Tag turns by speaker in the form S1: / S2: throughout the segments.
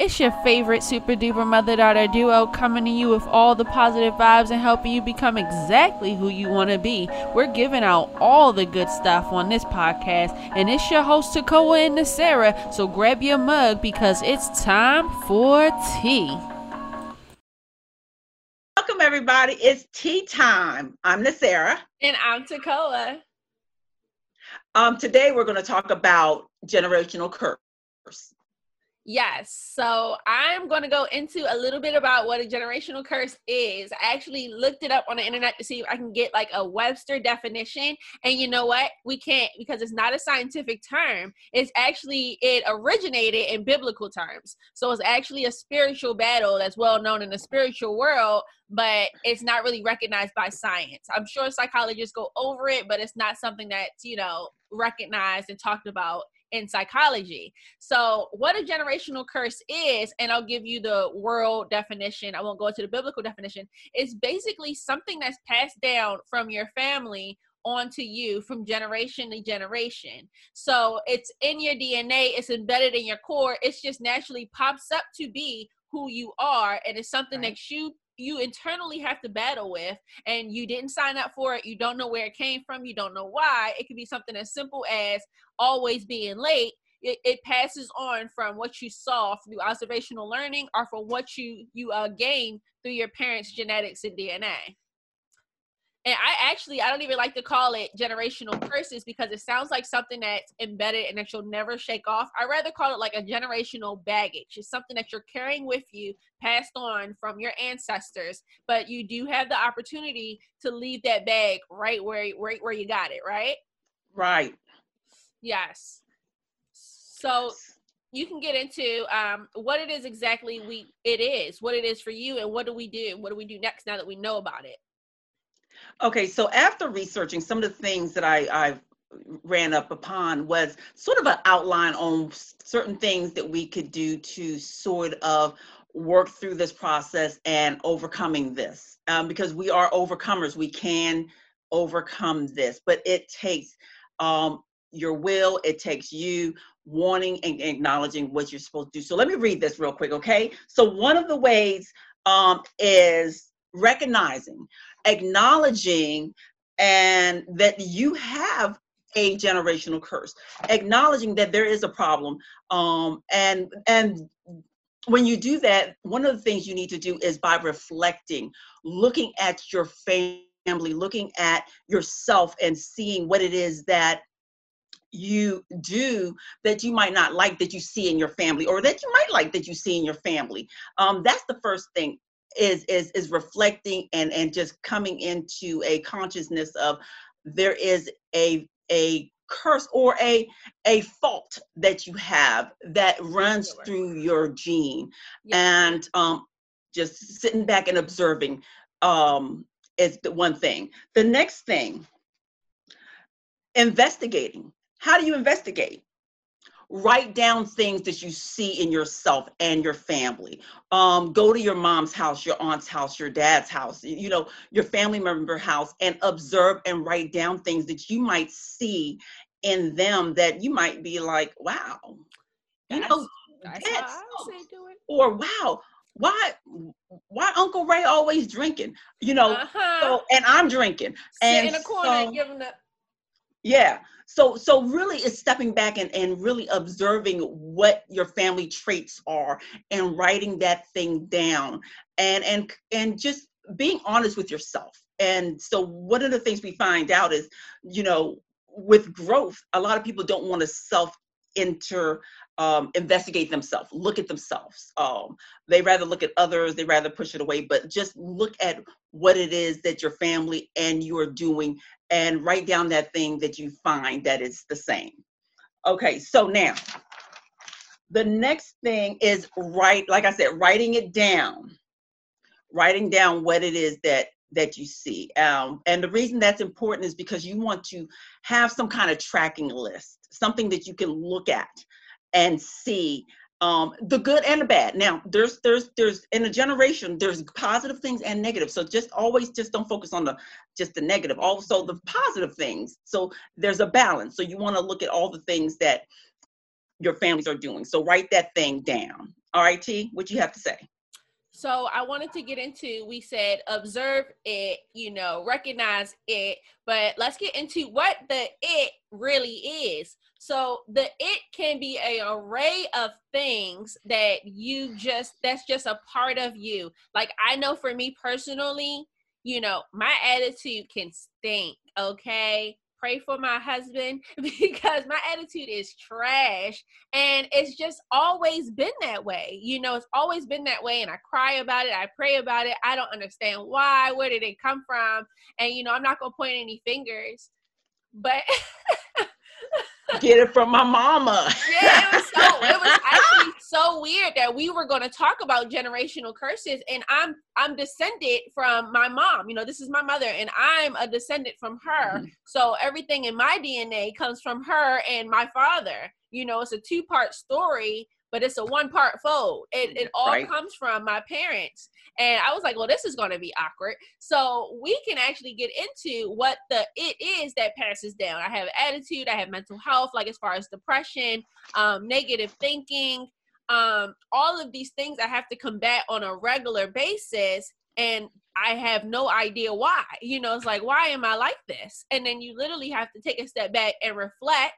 S1: It's your favorite super duper mother daughter duo coming to you with all the positive vibes and helping you become exactly who you want to be. We're giving out all the good stuff on this podcast, and it's your host Takoa and Sarah. So grab your mug because it's time for tea.
S2: Welcome, everybody. It's tea time. I'm Sarah.
S1: And I'm Takoa.
S2: Um, today, we're going to talk about generational curse.
S1: Yes. So I'm going to go into a little bit about what a generational curse is. I actually looked it up on the internet to see if I can get like a Webster definition. And you know what? We can't because it's not a scientific term. It's actually, it originated in biblical terms. So it's actually a spiritual battle that's well known in the spiritual world, but it's not really recognized by science. I'm sure psychologists go over it, but it's not something that's, you know, recognized and talked about in psychology. So, what a generational curse is, and I'll give you the world definition, I won't go into the biblical definition, is basically something that's passed down from your family onto you from generation to generation. So, it's in your DNA, it's embedded in your core, it's just naturally pops up to be who you are, and it's something right. that you you internally have to battle with and you didn't sign up for it you don't know where it came from you don't know why it could be something as simple as always being late it, it passes on from what you saw through observational learning or from what you you uh, through your parents genetics and dna and I actually I don't even like to call it generational curses because it sounds like something that's embedded and that you'll never shake off. I rather call it like a generational baggage. It's something that you're carrying with you, passed on from your ancestors, but you do have the opportunity to leave that bag right where right where you got it, right?
S2: Right.
S1: Yes. So you can get into um, what it is exactly we it is, what it is for you, and what do we do? What do we do next now that we know about it?
S2: Okay, so after researching some of the things that I, I ran up upon was sort of an outline on certain things that we could do to sort of work through this process and overcoming this. Um, because we are overcomers we can overcome this but it takes um, your will it takes you wanting and acknowledging what you're supposed to do. So let me read this real quick okay? So one of the ways um, is recognizing acknowledging and that you have a generational curse acknowledging that there is a problem um, and and when you do that one of the things you need to do is by reflecting looking at your family looking at yourself and seeing what it is that you do that you might not like that you see in your family or that you might like that you see in your family. Um, that's the first thing is is is reflecting and and just coming into a consciousness of there is a a curse or a a fault that you have that runs through your gene. And um just sitting back and observing um is the one thing. The next thing investigating. How do you investigate write down things that you see in yourself and your family. Um, go to your mom's house your aunt's house your dad's house you know your family member house and observe and write down things that you might see in them that you might be like wow you know that's that's or wow why why uncle ray always drinking? You know uh-huh. so and i'm drinking.
S1: Sit
S2: and
S1: in a corner so, and giving the
S2: yeah. So so really it's stepping back and, and really observing what your family traits are and writing that thing down. And and and just being honest with yourself. And so one of the things we find out is you know with growth a lot of people don't want to self enter um, investigate themselves, look at themselves. Um, they rather look at others, they rather push it away, but just look at what it is that your family and you are doing and write down that thing that you find that is the same. Okay, so now the next thing is write, like I said, writing it down, writing down what it is that that you see. Um, and the reason that's important is because you want to have some kind of tracking list, something that you can look at and see um, the good and the bad. Now, there's there's there's in a generation there's positive things and negative. So just always just don't focus on the just the negative. Also the positive things. So there's a balance. So you want to look at all the things that your families are doing. So write that thing down. All right, T, what you have to say?
S1: So I wanted to get into, we said observe it, you know, recognize it, but let's get into what the it really is. So the it can be a array of things that you just that's just a part of you. Like I know for me personally, you know, my attitude can stink, okay? Pray for my husband because my attitude is trash. And it's just always been that way. You know it's always been that way and i cry about it i pray about it. I don't understand why where did it come from? And you know i'm not gonna point any fingers but
S2: get it from my mama.
S1: yeah, it was so it was actually so weird that we were going to talk about generational curses and I'm I'm descended from my mom. You know, this is my mother and I'm a descendant from her. Mm-hmm. So everything in my DNA comes from her and my father. You know, it's a two-part story but it's a one part fold. It, it all right. comes from my parents. And I was like, well, this is going to be awkward. So we can actually get into what the it is that passes down. I have attitude, I have mental health, like as far as depression, um, negative thinking, um, all of these things I have to combat on a regular basis. And I have no idea why. You know, it's like, why am I like this? And then you literally have to take a step back and reflect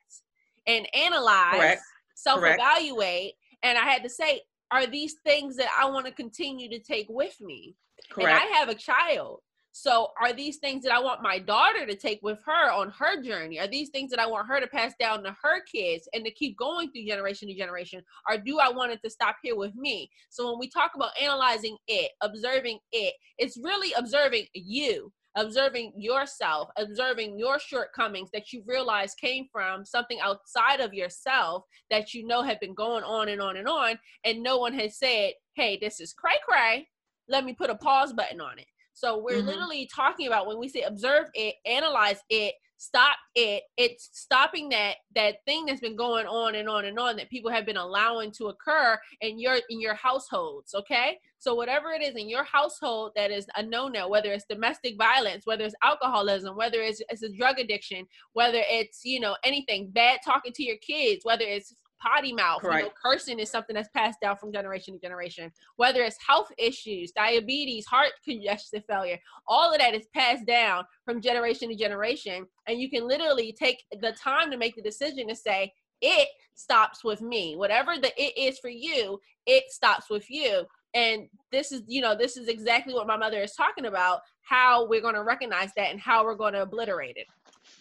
S1: and analyze, self evaluate, and I had to say, are these things that I want to continue to take with me? Correct. And I have a child. So are these things that I want my daughter to take with her on her journey? Are these things that I want her to pass down to her kids and to keep going through generation to generation? Or do I want it to stop here with me? So when we talk about analyzing it, observing it, it's really observing you observing yourself, observing your shortcomings that you realize came from something outside of yourself that you know have been going on and on and on, and no one has said, hey, this is cray cray. Let me put a pause button on it. So we're mm-hmm. literally talking about when we say observe it, analyze it, stop it it's stopping that that thing that's been going on and on and on that people have been allowing to occur in your in your households okay so whatever it is in your household that is a no-no whether it's domestic violence whether it's alcoholism whether it's, it's a drug addiction whether it's you know anything bad talking to your kids whether it's potty mouth. Right. You know, cursing is something that's passed down from generation to generation. Whether it's health issues, diabetes, heart congestive failure, all of that is passed down from generation to generation. And you can literally take the time to make the decision to say, it stops with me. Whatever the it is for you, it stops with you. And this is, you know, this is exactly what my mother is talking about, how we're going to recognize that and how we're going to obliterate it.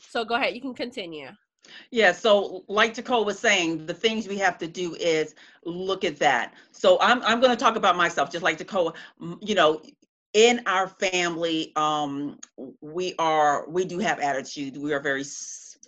S1: So go ahead, you can continue.
S2: Yeah, so like Nicole was saying, the things we have to do is look at that. So I'm I'm going to talk about myself, just like Nicole. You know, in our family, um, we are we do have attitude. We are very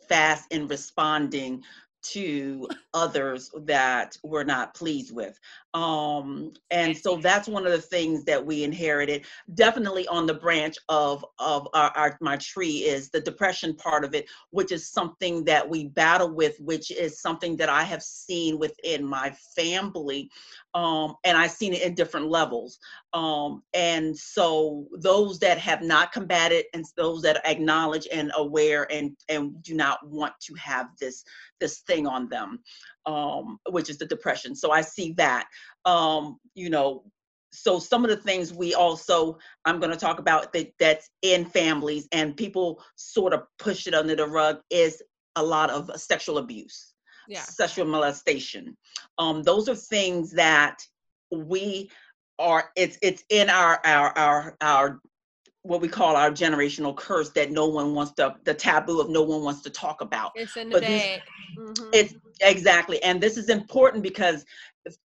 S2: fast in responding to others that we're not pleased with. Um, and so that's one of the things that we inherited. Definitely on the branch of of our, our, my tree is the depression part of it, which is something that we battle with, which is something that I have seen within my family. Um, and I've seen it in different levels. Um, and so those that have not combated and those that acknowledge and aware and and do not want to have this this thing on them, um, which is the depression. So I see that. Um, you know, so some of the things we also i'm going to talk about that that's in families and people sort of push it under the rug is a lot of sexual abuse yeah. sexual molestation um, those are things that we are it's it's in our our our our what we call our generational curse that no one wants to the taboo of no one wants to talk about.
S1: It's in the but this,
S2: mm-hmm. it's exactly and this is important because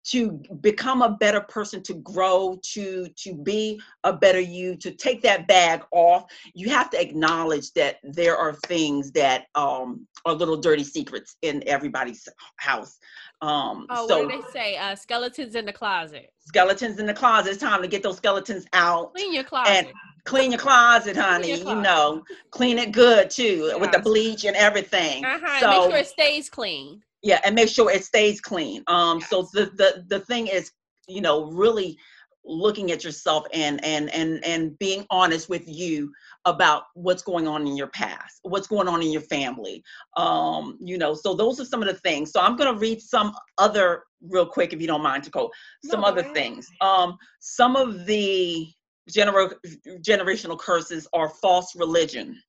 S2: to become a better person to grow to to be a better you to take that bag off you have to acknowledge that there are things that um are little dirty secrets in everybody's house. Um
S1: oh so, what do they say? Uh skeletons in the closet.
S2: Skeletons in the closet. It's time to get those skeletons out
S1: clean your closet.
S2: and clean your closet, honey. Your closet. You know, clean it good too with the bleach and everything.
S1: Uh-huh. So, make sure it stays clean.
S2: Yeah, and make sure it stays clean. Um, yes. so the the the thing is, you know, really looking at yourself and and and and being honest with you about what's going on in your past what's going on in your family um you know so those are some of the things so i'm going to read some other real quick, if you don't mind, to Nicole. Some
S1: No,
S2: other things. Um, some of the gener- generational curses are false religion.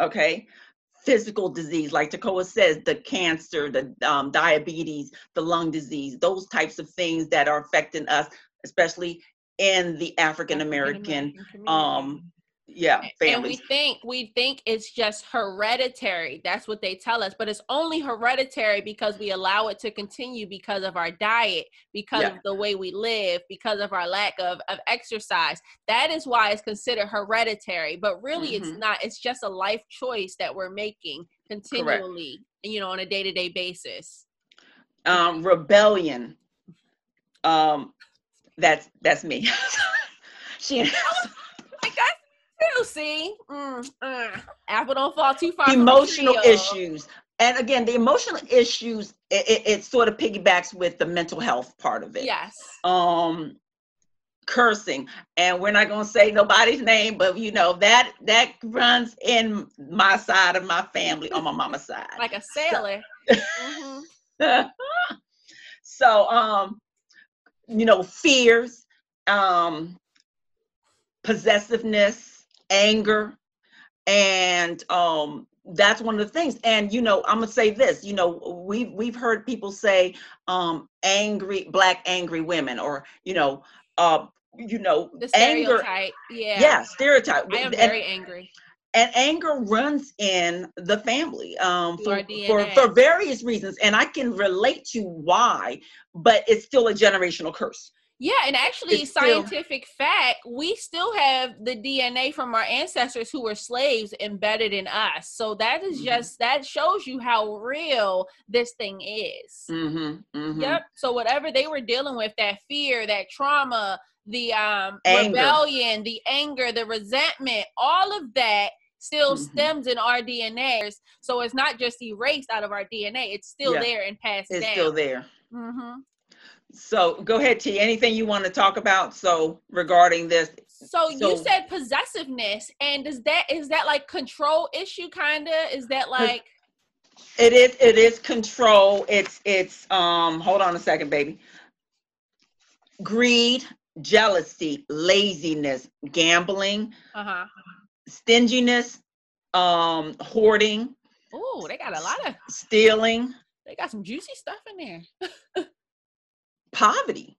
S2: Okay, physical disease, like Takoa says, the cancer, the um, diabetes, the lung disease, those types of things that are affecting us, especially in the African American, um, yeah,
S1: and we think we think it's just hereditary that's what they tell us but it's only hereditary because we allow it to continue because of our diet because
S2: Yeah.
S1: of the way we live because of our lack of, of exercise that is why it's considered hereditary but really it's
S2: Mhm.
S1: not it's just a life choice that we're making continually Correct. you know on a day-to-day basis
S2: um rebellion um that's that's me she
S1: too see? Mm, uh, apple don't fall too far
S2: emotional issues. And again the emotional issues it, it, it sort of piggybacks with the mental health part of it.
S1: Yes.
S2: Um cursing. And we're not going to say nobody's name but you know that that runs in my side of my family on my mama's side.
S1: Like a sailor. Mhm.
S2: so um you know fears um possessiveness anger and um that's one of the things. And you know i'm gonna say this you know we've we've heard people say um angry black angry women or you know uh you know
S1: the
S2: anger
S1: stereotype yeah.
S2: Yeah stereotype.
S1: I am
S2: and,
S1: very angry.
S2: and anger runs in the family um, for, for, for various reasons and i can relate to why but it's still a generational curse
S1: yeah and actually
S2: It's still-
S1: scientific fact we still have the dna from our ancestors who were slaves embedded in us so that is
S2: Mhm.
S1: just that shows you how real this thing is
S2: mm-hmm, mm-hmm.
S1: Yep. So whatever they were dealing with, that fear, that trauma, the um rebellion, the anger, the resentment, all of that still
S2: Mhm.
S1: stems in our DNA. So it's not just erased out of our DNA; it's still
S2: Yeah.
S1: there and passed
S2: it's
S1: down.
S2: still there
S1: hmm
S2: so go ahead t anything you want to talk about so regarding this
S1: So, you said possessiveness, and is that is that like control issue? Kinda is that like
S2: it is it is control it's it's um hold on a second baby greed jealousy laziness gambling
S1: uh huh?
S2: stinginess um hoarding
S1: Oh, they got a lot of
S2: stealing
S1: they got some juicy stuff in there.
S2: poverty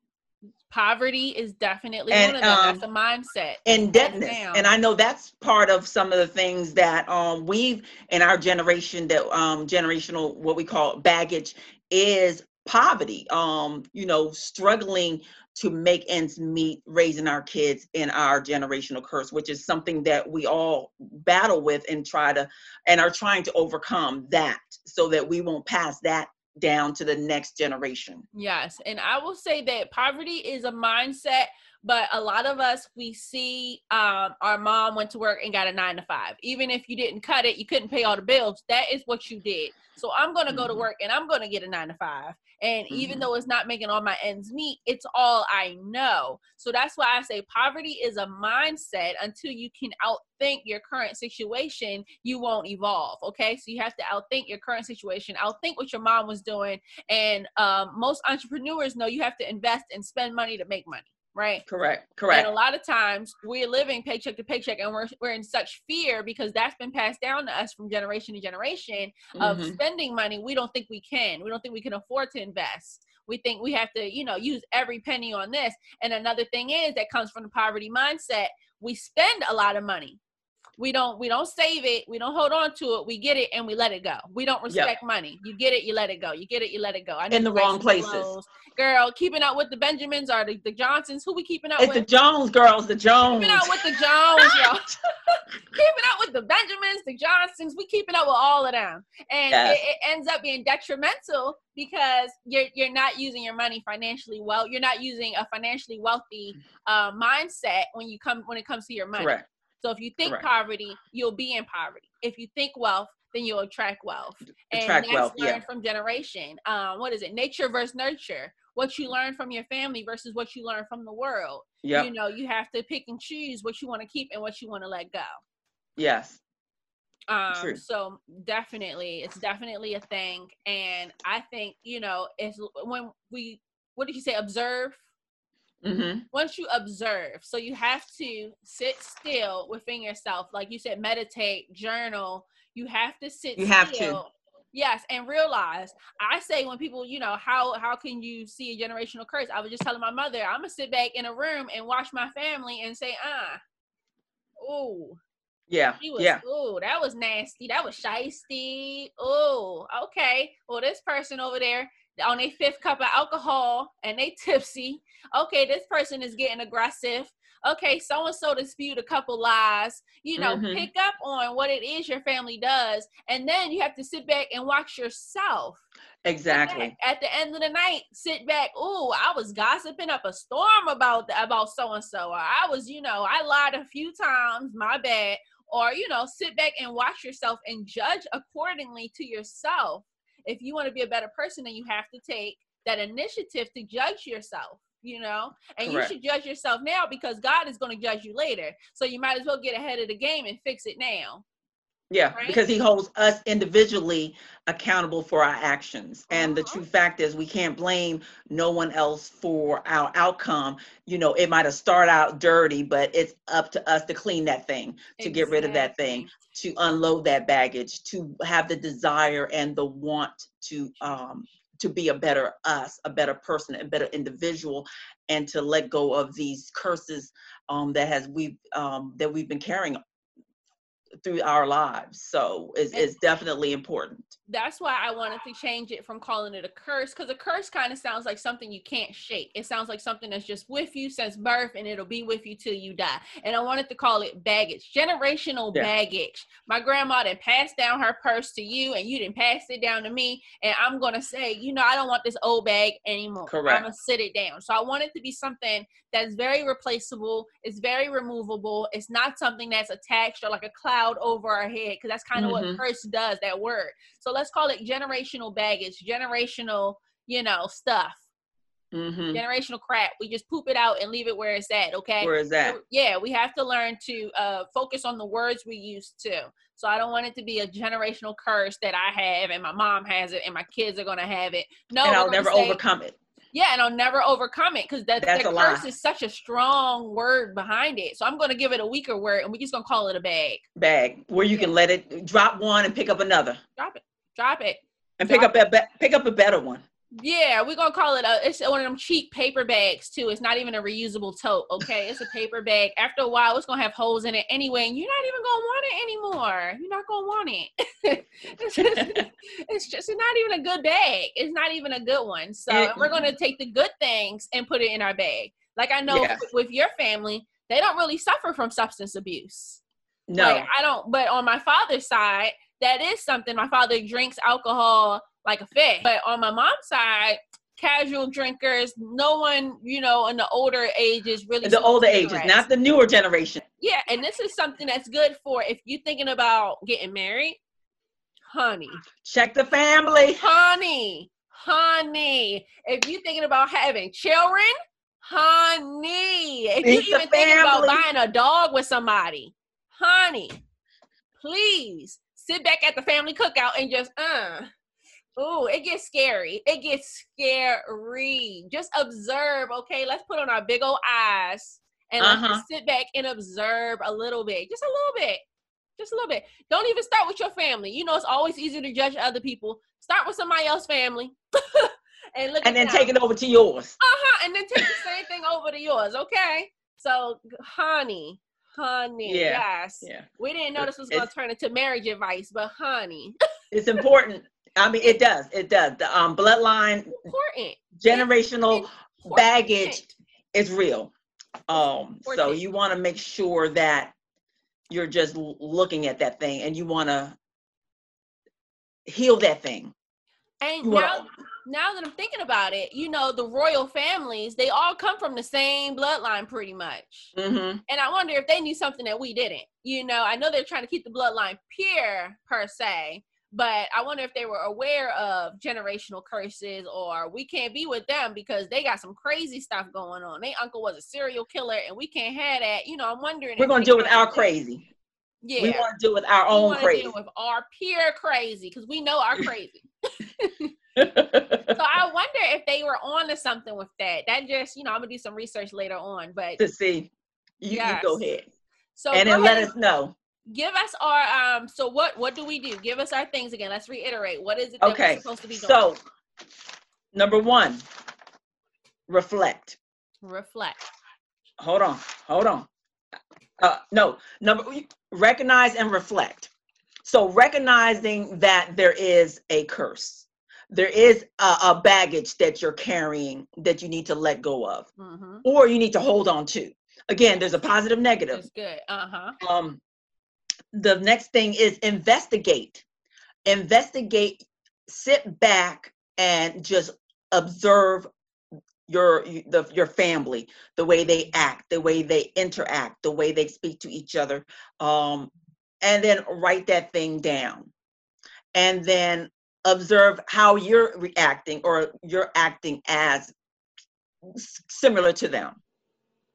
S1: Poverty is definitely
S2: And,
S1: one of them.
S2: um,
S1: That's a mindset.
S2: indebtedness and i know that's part of some of the things that um we've in our generation that um generational what we call baggage is poverty um you know struggling to make ends meet raising our kids in our generational curse which is something that we all battle with and try to and are trying to overcome that so that we won't pass that down to the next generation.
S1: Yes, and I will say that poverty is a mindset, but a lot of us we see um, our mom went to work and got a nine to five. Even if you didn't cut it, you couldn't pay all the bills. That is what you did. So I'm gonna go to work and I'm gonna get a nine to five. And even
S2: Mhm.
S1: though it's not making all my ends meet, it's all I know. So that's why I say poverty is a mindset. Until you can outthink your current situation, you won't evolve. Okay, so you have to outthink your current situation, outthink what your mom was doing, and um, most entrepreneurs know you have to invest and spend money to make money, right?
S2: correct correct.
S1: And a lot of times we're living paycheck to paycheck and we're, we're in such fear because that's been passed down to us from generation to generation of
S2: Mhm.
S1: spending money. We don't think we can. We don't think we can afford to invest. We think we have to, you know, use every penny on this. And another thing is that comes from the poverty mindset. We spend a lot of money. We don't we don't save it. We don't hold on to it. We get it and we let it go. We don't respect money. You get it, you let it go. You get it, you let it go. I
S2: In the wrong places.
S1: clothes. Girl, keeping up with the Benjamins or the, the Johnsons. Who we keeping up
S2: it's
S1: with?
S2: the jones girls the jones
S1: keeping up with the Jones, y'all. keeping up with the Benjamins, the Johnsons. We keeping up with all of them, and
S2: Yes.
S1: it, it ends up being detrimental because you're you're not using your money financially well. You're not using a financially wealthy uh, mindset when you come when it comes to your money.
S2: correct
S1: So if you think
S2: Correct.
S1: poverty, you'll be in poverty. If you think wealth, then you'll attract wealth. And
S2: Attract
S1: that's
S2: wealth, yeah.
S1: learned from generation. Um, what is it? Nature versus nurture. What you learn from your family versus what you learn from the world.
S2: Yep.
S1: You know, you have to pick and choose what you want to keep and what you want to let go.
S2: yes.
S1: Um,
S2: True.
S1: so definitely, it's definitely a thing, and I think you know, it's when we what did you say? Observe.
S2: Mm-hmm.
S1: Once you observe, so you have to sit still within yourself, like you said, meditate, journal. You have to sit.
S2: You have
S1: still.
S2: to.
S1: Yes, and realize. I say when people, you know, how how can you see a generational curse? I was just telling my mother, I'm gonna sit back in a room and watch my family and say, ah, oh,
S2: Yeah.
S1: she was,
S2: Yeah.
S1: oh, that was nasty. That was shisty. Oh, okay. Well, this person over there on a fifth cup of alcohol and they tipsy. Okay, this person is getting aggressive. Okay, so and so dispute a couple lies. You know,
S2: Mhm.
S1: pick up on what it is your family does, and then you have to sit back and watch yourself.
S2: Exactly.
S1: At the end of the night, sit back. Oh, I was gossiping up a storm about the, about so and so. I was, you know, I lied a few times. My bad. Or you know, sit back and watch yourself and judge accordingly to yourself. If you want to be a better person, then you have to take that initiative to judge yourself. You know, and
S2: Correct.
S1: you should judge yourself now because God is going to judge you later. So you might as well get ahead of the game and fix it now.
S2: Yeah,
S1: Right?
S2: because he holds us individually accountable for our actions. And the
S1: Uh-huh.
S2: true fact is we can't blame no one else for our outcome. You know, it might have started out dirty, but it's up to us to clean that thing, to get rid of that thing, to unload that baggage, to have the desire and the want to um to be a better us, a better person, a better individual, and to let go of these curses um that has we um that we've been carrying through our lives. So it's, it's definitely important.
S1: that's why I wanted to change it from calling it a curse because a curse kind of sounds like something you can't shake. It sounds like something that's just with you since birth and it'll be with you till you die. And I wanted to call it baggage, generational
S2: Yeah.
S1: baggage. My grandma didn't pass down her purse to you and you didn't pass it down to me. And I'm going to say, you know, I don't want this old bag anymore.
S2: Correct.
S1: I'm going to sit it down. So I want it to be something that's very replaceable. It's very removable. It's not something that's attached or like a cloud over our head because that's kind of
S2: Mhm.
S1: what curse does, that word. So let's call it generational baggage, generational, you know, stuff,
S2: hmm
S1: generational crap. We just poop it out and leave it where it's at, okay?
S2: Where is that?
S1: So, yeah, we have to learn to uh, focus on the words we use too. So I don't want it to be a generational curse that I have and my mom has it and my kids are gonna have it. No,
S2: and I'll never
S1: say-
S2: overcome it.
S1: Yeah, and I'll never overcome it because that, that curse
S2: lie.
S1: is such a strong word behind it. So I'm gonna give it a weaker word and we're just gonna call it a bag.
S2: Bag where you can let it drop one and pick up another,
S1: Drop it. Drop it.
S2: and pick up a be- pick up a better one.
S1: Yeah, we're gonna call it a. It's one of them cheap paper bags too. It's not even a reusable tote. Okay, it's a paper bag. After a while, it's gonna have holes in it anyway, and you're not even gonna want it anymore. You're not gonna want it. it's, just, it's just not even a good bag. It's not even a good one. So
S2: It-
S1: we're gonna take the good things and put it in our bag. Like I know
S2: Yeah.
S1: with, with your family, they don't really suffer from substance abuse.
S2: No,
S1: Like I don't, but on my father's side, that is something. My father drinks alcohol like a fish. But on my mom's side, casual drinkers, no one, you know, in the older ages really
S2: the older ages, not the newer generation.
S1: Yeah, and this is something that's good for if you're thinking about getting married, honey.
S2: Check the family.
S1: Honey, honey. If you're thinking about having children, honey. If you're even thinking about buying a dog with somebody, honey, please sit back at the family cookout and just, uh. Ooh, it gets scary. It gets scary. Just observe, okay? Let's put on our big old eyes and let's
S2: Uh-huh.
S1: just sit back and observe a little bit. Just a little bit. Just a little bit. Don't even start with your family. You know, it's always easier to judge other people. Start with somebody else's family. and look
S2: And then take it over to yours.
S1: Uh-huh. And then take the same thing over to yours, okay? So honey, honey,
S2: Yeah.
S1: yes.
S2: Yeah,
S1: We didn't know this was gonna
S2: It's-
S1: turn into marriage advice, but honey,
S2: it's important. I mean, it does. It does. The um, bloodline,
S1: important.
S2: generational
S1: important.
S2: baggage is real. Um, so you want to make sure that you're just looking at that thing and you want to heal that thing.
S1: And
S2: You
S1: now,
S2: wanna-
S1: now that I'm thinking about it, you know, the royal families, they all come from the same bloodline pretty much.
S2: Mm-hmm.
S1: And I wonder if they knew something that we didn't. You know, I know they're trying to keep the bloodline pure per se, but I wonder if they were aware of generational curses or we can't be with them because they got some crazy stuff going on. Their uncle was a serial killer and we can't have that. You know, I'm wondering.
S2: We're gonna deal with our crazy.
S1: Yeah.
S2: We want to deal with our
S1: we
S2: own crazy.
S1: deal with our pure crazy because we know our crazy. So I wonder if they were on to something with that. That just, you know, I'm gonna do some research later on, but
S2: to see. You, yes. you go ahead.
S1: So
S2: and then let us know.
S1: Give us our um. So what what do we do? Give us our things again. Let's reiterate. What is it
S2: okay. supposed to be doing? So, number one, reflect.
S1: Reflect.
S2: Hold on. Hold on. Uh, no, number recognize and reflect. So recognizing that there is a curse, there is a, a baggage that you're carrying that you need to let go of, mm-hmm. or you need to hold on to. Again, there's a positive, negative.
S1: That's good. Uh huh.
S2: Um, the next thing is investigate. Investigate. Sit back and just observe your the your family the way they act the way they interact the way they speak to each other um and then write that thing down and then observe how you're reacting or you're acting as similar to them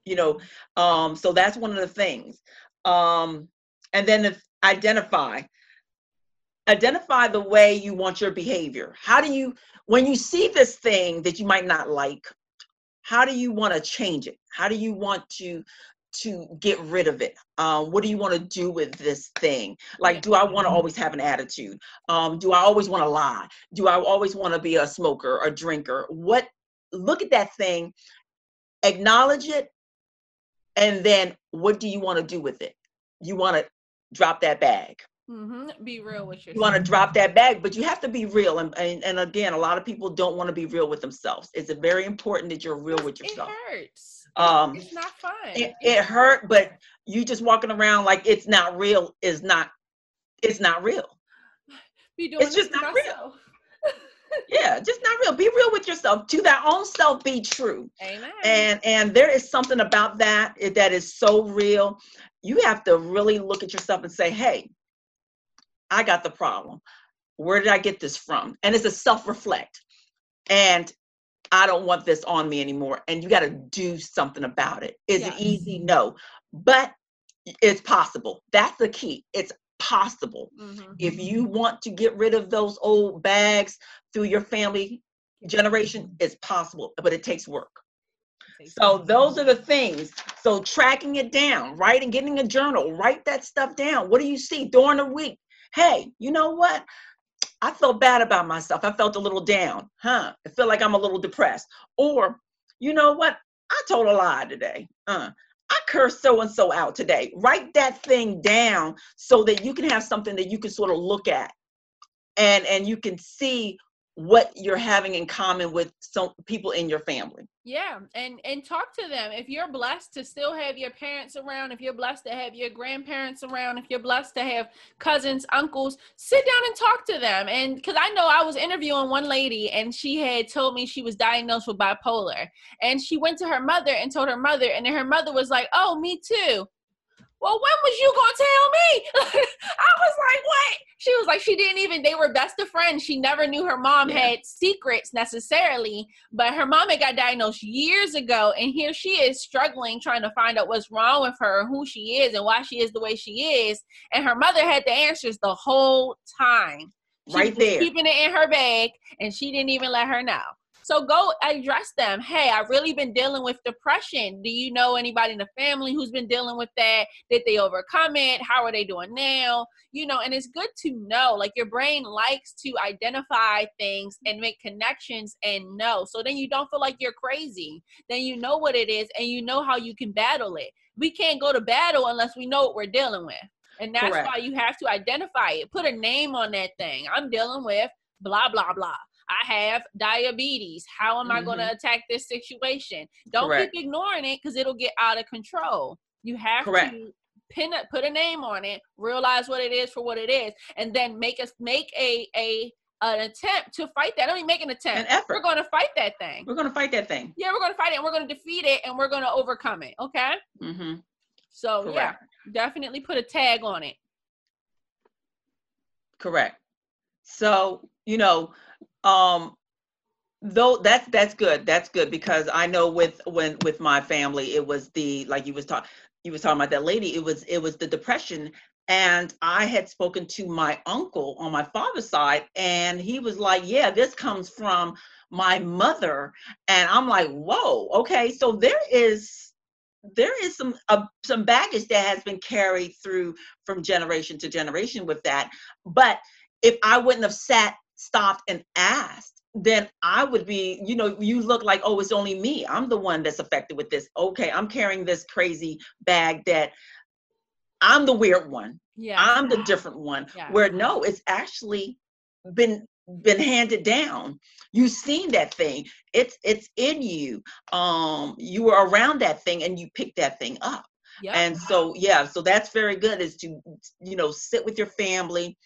S2: you know um so that's one of the things um and then identify. Identify the way you want your behavior. How do you when you see this thing that you might not like how do you want to change it? How do you want to to get rid of it? Um, what do you want to do with this thing? Like do i want to always have an attitude? Um, do i always want to lie? Do i always want to be a smoker a drinker? What look at that thing acknowledge it and then what do you want to do with it? You want to drop that bag
S1: Mm-hmm. Be real with yourself.
S2: You want to drop that bag, but you have to be real. And, and, and again, a lot of people don't want to be real with themselves. It's very important that you're real with yourself.
S1: It hurts. Um, it's not fun.
S2: It, it hurt, but you just walking around like it's not real is not. It's not real.
S1: Be doing
S2: it's just not real. yeah, just not real. Be real with yourself. To thy own self, be true.
S1: Amen.
S2: And and there is something about that that is so real. You have to really look at yourself and say, "Hey, I got the problem. Where did I get this from? And it's a self reflect. And I don't want this on me anymore. And you got to do something about it. Is yes. it easy? No. But it's possible. That's the key. It's possible. Mm-hmm. If you want to get rid of those old bags through your family generation, it's possible, but it takes work. So those are the things. So tracking it down, writing, getting a journal, write that stuff down. What do you see during the week? hey, you know what? I felt bad about myself. I felt a little down, huh? I feel like I'm a little depressed. Or, you know what? I told a lie today. Uh, I cursed so and so out today. Write that thing down so that you can have something that you can sort of look at and and you can see what you're having in common with some people in your family.
S1: Yeah and and talk to them. If you're blessed to still have your parents around if you're blessed to have your grandparents around if you're blessed to have cousins uncles sit down and talk to them. And because i know i was interviewing one lady and she had told me she was diagnosed with bipolar. And she went to her mother and told her mother and then her mother was like oh me too well, when was you gonna tell me? I was like, what? She was like, she didn't even, they were best of friends. She never knew her mom yeah. had secrets necessarily, but her mom had got diagnosed years ago. And here she is struggling, trying to find out what's wrong with her, who she is, and why she is the way she is. And her mother had the answers the whole time.
S2: She right there.
S1: Keeping it in her bag, and she didn't even let her know. So go address them. Hey, I've really been dealing with depression. Do you know anybody in the family who's been dealing with that? Did they overcome it? How are they doing now? You know, and it's good to know. Like your brain likes to identify things and make connections and know. So then you don't feel like you're crazy. Then you know what it is and you know how you can battle it. We can't go to battle unless we know what we're dealing with. And that's Correct. why you have to identify it. Put a name on that thing. I'm dealing with blah, blah, blah. I have diabetes. How am mm-hmm. I going to attack this situation? Don't Correct. keep ignoring it because it'll get out of control. You have Correct. to pin a, put a name on it, realize what it is for what it is, and then make us make a a an attempt to fight that. Don't even make an attempt.
S2: An effort.
S1: We're going to fight that thing.
S2: We're going to fight that thing.
S1: Yeah, we're going to fight it, and we're going to defeat it, and we're going to overcome it. Okay.
S2: Mm-hmm.
S1: So Correct. yeah, definitely put a tag on it.
S2: Correct. So you know, um though that's that's good. That's good because i know with when with my family it was the like you was talking you was talking about that lady it was it was the depression. And i had spoken to my uncle on my father's side and he was like yeah this comes from my mother. And i'm like whoa okay. So there is there is some uh, some baggage that has been carried through from generation to generation with that. But if i wouldn't have sat stopped and asked then i would be you know you look like oh it's only me. I'm the one that's affected with this. Okay i'm carrying this crazy bag that i'm the weird one. Yeah. I'm the different one. Yeah. where no it's actually been been handed down. You've seen that thing. It's it's in you. Um you were around that thing and you picked that thing up. Yep. and so yeah so that's very good is to you know sit with your family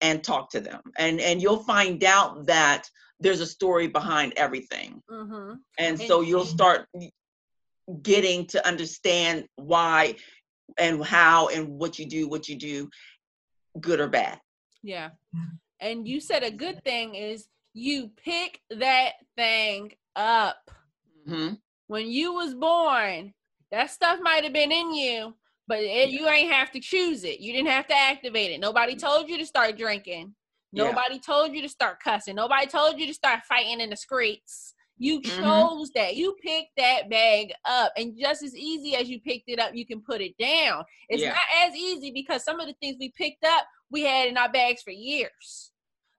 S2: and talk to them and and you'll find out that there's a story behind everything mm-hmm. and so you'll start getting to understand why and how and what you do what you do good or bad
S1: yeah and you said a good thing is you pick that thing up. Mm-hmm. When you was born, that stuff might have been in you, but it, you ain't have to choose it. You didn't have to activate it. Nobody told you to start drinking. Nobody yeah. told you to start cussing. Nobody told you to start fighting in the streets. You mm-hmm. chose that. You picked that bag up. And just as easy as you picked it up, you can put it down. It's yeah. not as easy because some of the things we picked up, we had in our bags for years.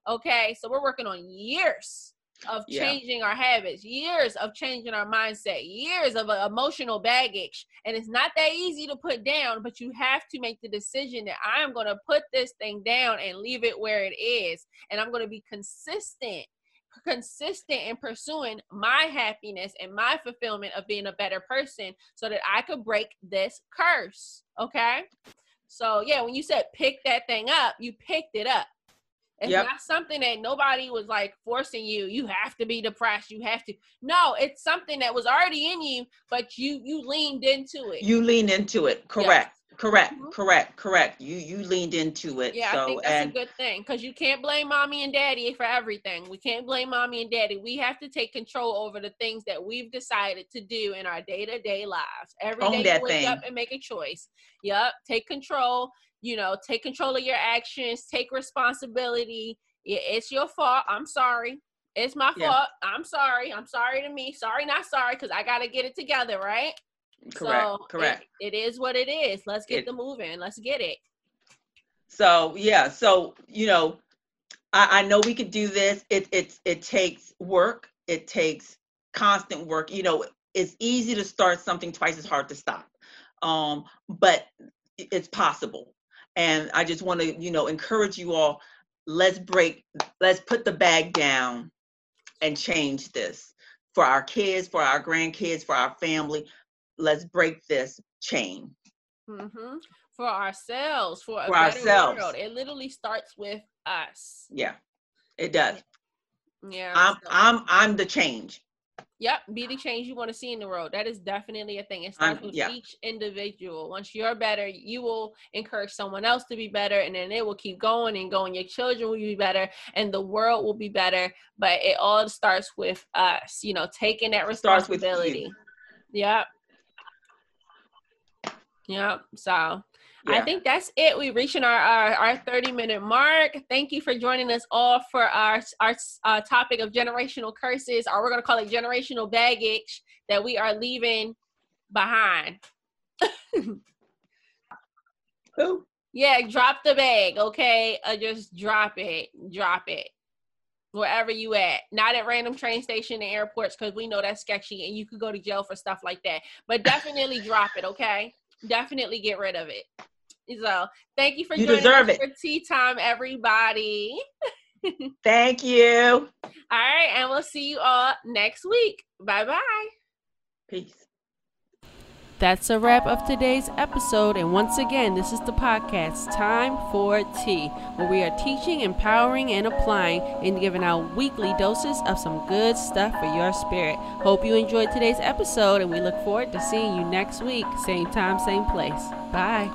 S1: Okay, so we're working on years of changing yeah. our habits, years of changing our mindset, years of uh, emotional baggage. And it's not that easy to put down, but you have to make the decision that I'm going to put this thing down and leave it where it is. And I'm going to be consistent, consistent in pursuing my happiness and my fulfillment of being a better person so that I could break this curse. Okay. So, yeah, when you said pick that thing up, you picked it up. It's yep. not something that nobody was like forcing you. You have to be depressed. You have to. No, it's something that was already in you, but you you leaned into it.
S2: You leaned into it. Correct. Yes. Correct. Mm-hmm. Correct. Correct. You you leaned into it.
S1: Yeah, so, I think that's and, a good thing because you can't blame mommy and daddy for everything. We can't blame mommy and daddy. We have to take control over the things that we've decided to do in our day to day lives. Every day you wake thing. up and make a choice. Yep. Take control you know take control of your actions take responsibility. It's your fault. I'm sorry. It's my yeah. fault. I'm sorry. I'm sorry to me. Sorry not sorry because i gotta get it together right?
S2: Correct. So correct.
S1: it, it is what it is. Let's get it, the moving. Let's get it.
S2: So yeah. So you know I, I know we could do this. It it's it takes work. It takes constant work. You know it's easy to start something twice as hard to stop. Um but it's possible and I just want to, you know, encourage you all. Let's break, let's put the bag down and change this for our kids, for our grandkids, for our family. Let's break this chain.
S1: Mm-hmm. For ourselves, for, for ourselves. World. It literally starts with us.
S2: Yeah, it does. Yeah. I'm so. I'm I'm the change.
S1: Yep, be the change you want to see in the world. That is definitely a thing. It starts um, with yeah. each individual. Once you're better, you will encourage someone else to be better, and then it will keep going and going. Your children will be better, and the world will be better. But it all starts with us, you know, taking that responsibility. Yep. Yep. So yeah. I think that's it. We're reaching our, our, our 30 minute mark. Thank you for joining us all for our, our uh, topic of generational curses, or we're going to call it generational baggage that we are leaving behind.
S2: Who?
S1: Yeah, drop the bag, okay? Uh, just drop it. Drop it. Wherever you at. Not at random train station and airports because we know that's sketchy and you could go to jail for stuff like that. But definitely drop it, okay? Definitely get rid of it. So thank you for you joining us it. for tea time, everybody.
S2: thank you.
S1: All right, and we'll see you all next week. Bye bye.
S2: Peace.
S1: That's a wrap of today's episode. And once again, this is the podcast, Time for Tea, where we are teaching, empowering, and applying and giving out weekly doses of some good stuff for your spirit. Hope you enjoyed today's episode, and we look forward to seeing you next week, same time, same place. Bye.